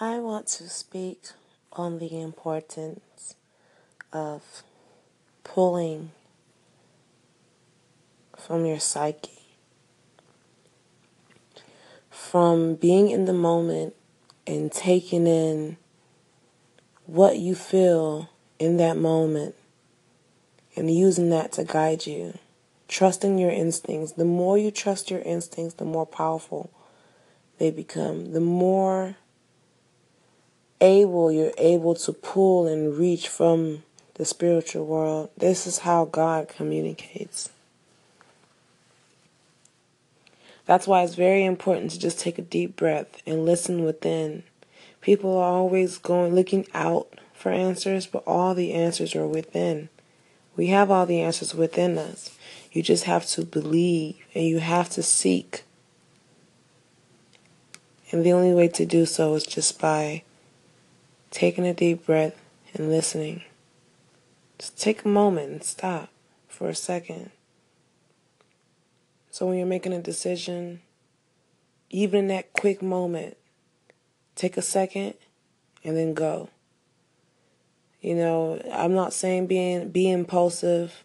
I want to speak on the importance of pulling from your psyche, from being in the moment and taking in what you feel in that moment and using that to guide you. Trusting your instincts. The more you trust your instincts, the more powerful they become. The more able you're able to pull and reach from the spiritual world. This is how God communicates. That's why it's very important to just take a deep breath and listen within. People are always going looking out for answers, but all the answers are within. We have all the answers within us. You just have to believe and you have to seek. And the only way to do so is just by taking a deep breath and listening. Just take a moment and stop for a second. So when you're making a decision, even in that quick moment, take a second and then go. You know, I'm not saying being be impulsive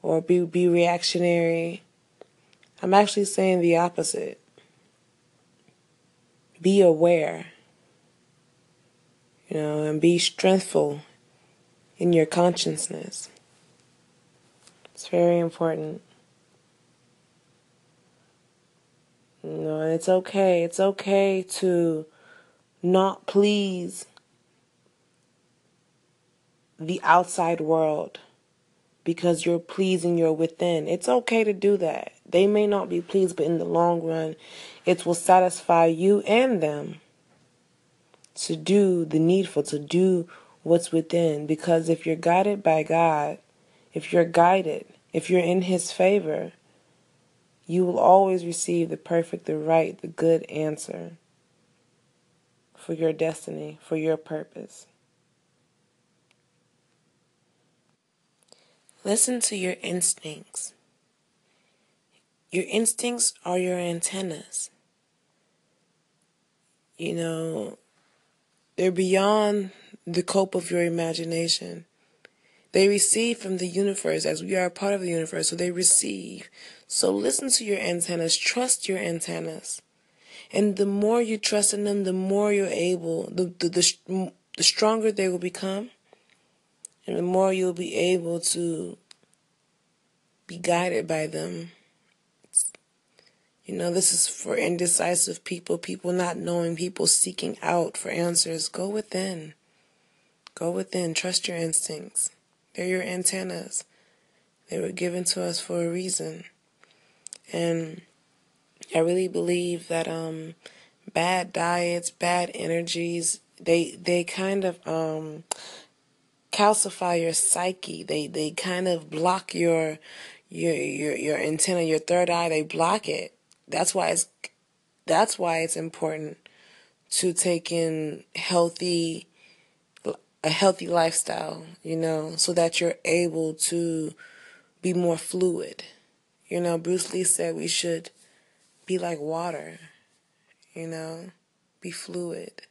or be be reactionary. I'm actually saying the opposite. Be aware. You know, and be strengthful in your consciousness. It's very important. You know, it's okay. It's okay to not please the outside world because you're pleasing your within. It's okay to do that. They may not be pleased, but in the long run, it will satisfy you and them to do the needful, to do what's within. Because if you're guided by God, if you're guided, if you're in His favor, you will always receive the perfect, the right, the good answer for your destiny, for your purpose. Listen to your instincts. Your instincts are your antennas. You know, they're beyond the cope of your imagination. They receive from the universe as we are a part of the universe, so they receive. So listen to your antennas, trust your antennas. And the more you trust in them, the more you're able, the, the, the, the stronger they will become and the more you'll be able to be guided by them. You know, this is for indecisive people, people not knowing, people seeking out for answers. Go within. Go within. Trust your instincts. They're your antennas. They were given to us for a reason. And I really believe that um, bad diets, bad energies, they they kind of um, calcify your psyche. They they kind of block your your your your antenna, your third eye. They block it. That's why it's that's why it's important to take in healthy a healthy lifestyle, you know, so that you're able to be more fluid. You know, Bruce Lee said we should be like water, you know, be fluid.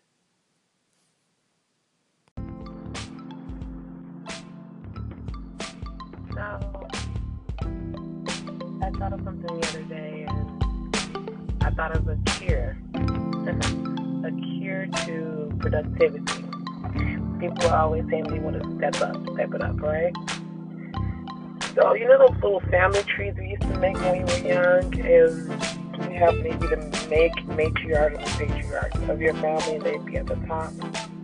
I thought of something the other day, I thought of a cure, a cure to productivity. People are always saying they want to step up, step it up, right? So you know those little family trees we used to make when we were young, and you have maybe the make matriarch and patriarch of your family, and they'd be at the top,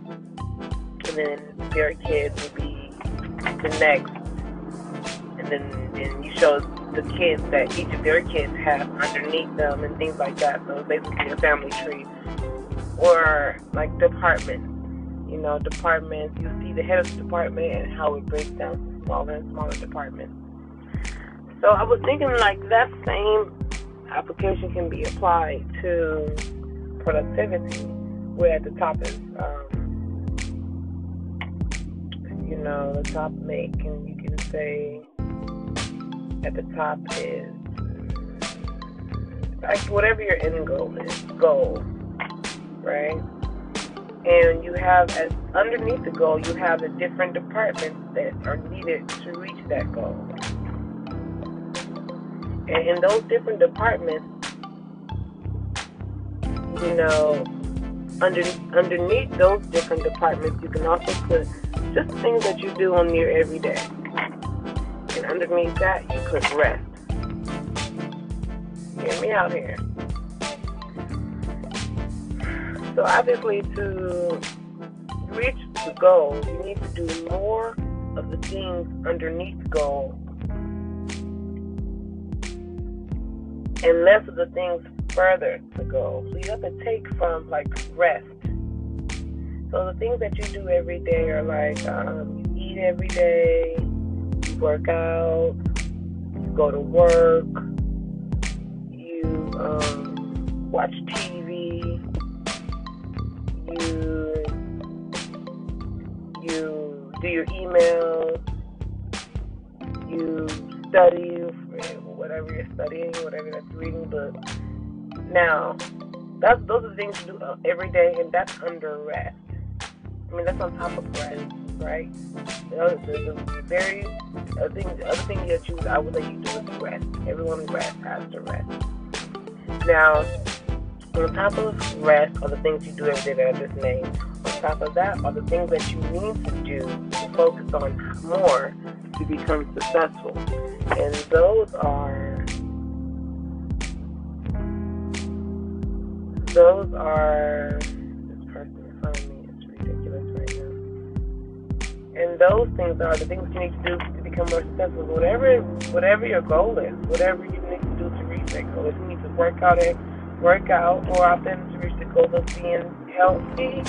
and then their kids would be the next, and then you show the kids that each of their kids have underneath them and things like that. So it's basically a family tree. Or like departments. You know, departments, you see the head of the department and how it breaks down to smaller and smaller departments. So I was thinking like that same application can be applied to productivity, where at the top is, um, you know, the top make, and you can say at the top is like whatever your end goal is, goal, right? And you have, as underneath the goal, you have the different departments that are needed to reach that goal. And in those different departments, you know, under, underneath those different departments, you can also put just things that you do on your everyday. Underneath that, you put rest. Hear me out here. So obviously, to reach the goal, you need to do more of the things underneath the goal and less of the things further to go. So you have to take from like rest. So the things that you do every day are like um, you eat every day, work out, you go to work, you um, watch TV, you you do your emails, you study whatever you're studying, whatever that's reading But now, that's those are the things you do uh, every day, and that's under rest. I mean, that's on top of rest, right? The, other, the, the very other thing, the other thing that you, I would let you do is rest. Everyone rest has to rest. Now, on top of rest are the things you do every day that I just named. On top of that are the things that you need to do to focus on more to become successful. And those are those are And those things are the things you need to do to become more successful. Whatever whatever your goal is, whatever you need to do to reach that goal. If you need to work out it, work out more often to reach the goal of being healthy.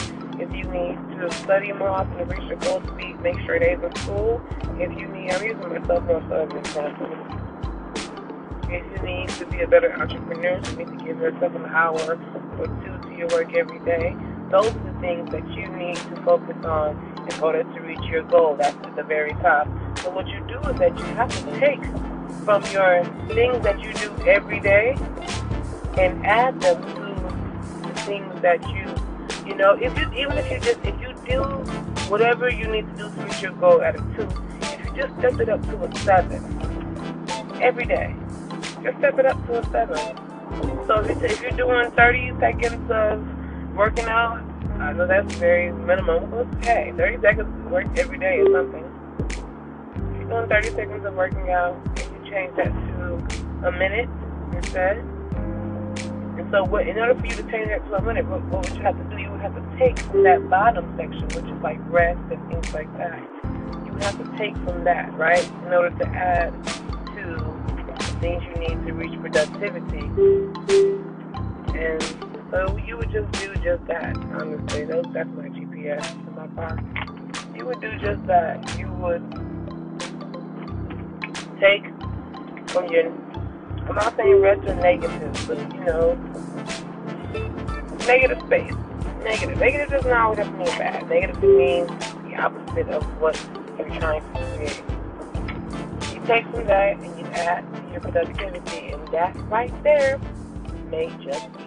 If you need to study more often to reach your goal to be make sure days in school. If you need I'm using myself more so as an example if you need to be a better entrepreneur, you need to give yourself an hour or two to your work every day. Those things that you need to focus on in order to reach your goal. That's at the very top. So what you do is that you have to take from your things that you do every day and add them to the things that you, you know, if you even if you just if you do whatever you need to do to reach your goal at a two, if you just step it up to a seven every day, just step it up to a seven. So if you're doing 30 seconds of working out, I know that's very minimum. Okay, 30 seconds of work every day is something. If you're doing 30 seconds of working out, you change that to a minute instead. And so, what, in order for you to change that to a minute, what, what would you have to do? You would have to take from that bottom section, which is like rest and things like that. You would have to take from that, right, in order to add to things you need to reach productivity. And so you would just do just that, honestly. Those, that's my GPS for my car. You would do just that. You would take from your, I'm not saying rest or negative, but you know, negative space. Negative. Negative doesn't always have to mean bad. Negative means the opposite of what you're trying to create. You take from that and you add to your productivity, and that right there may just be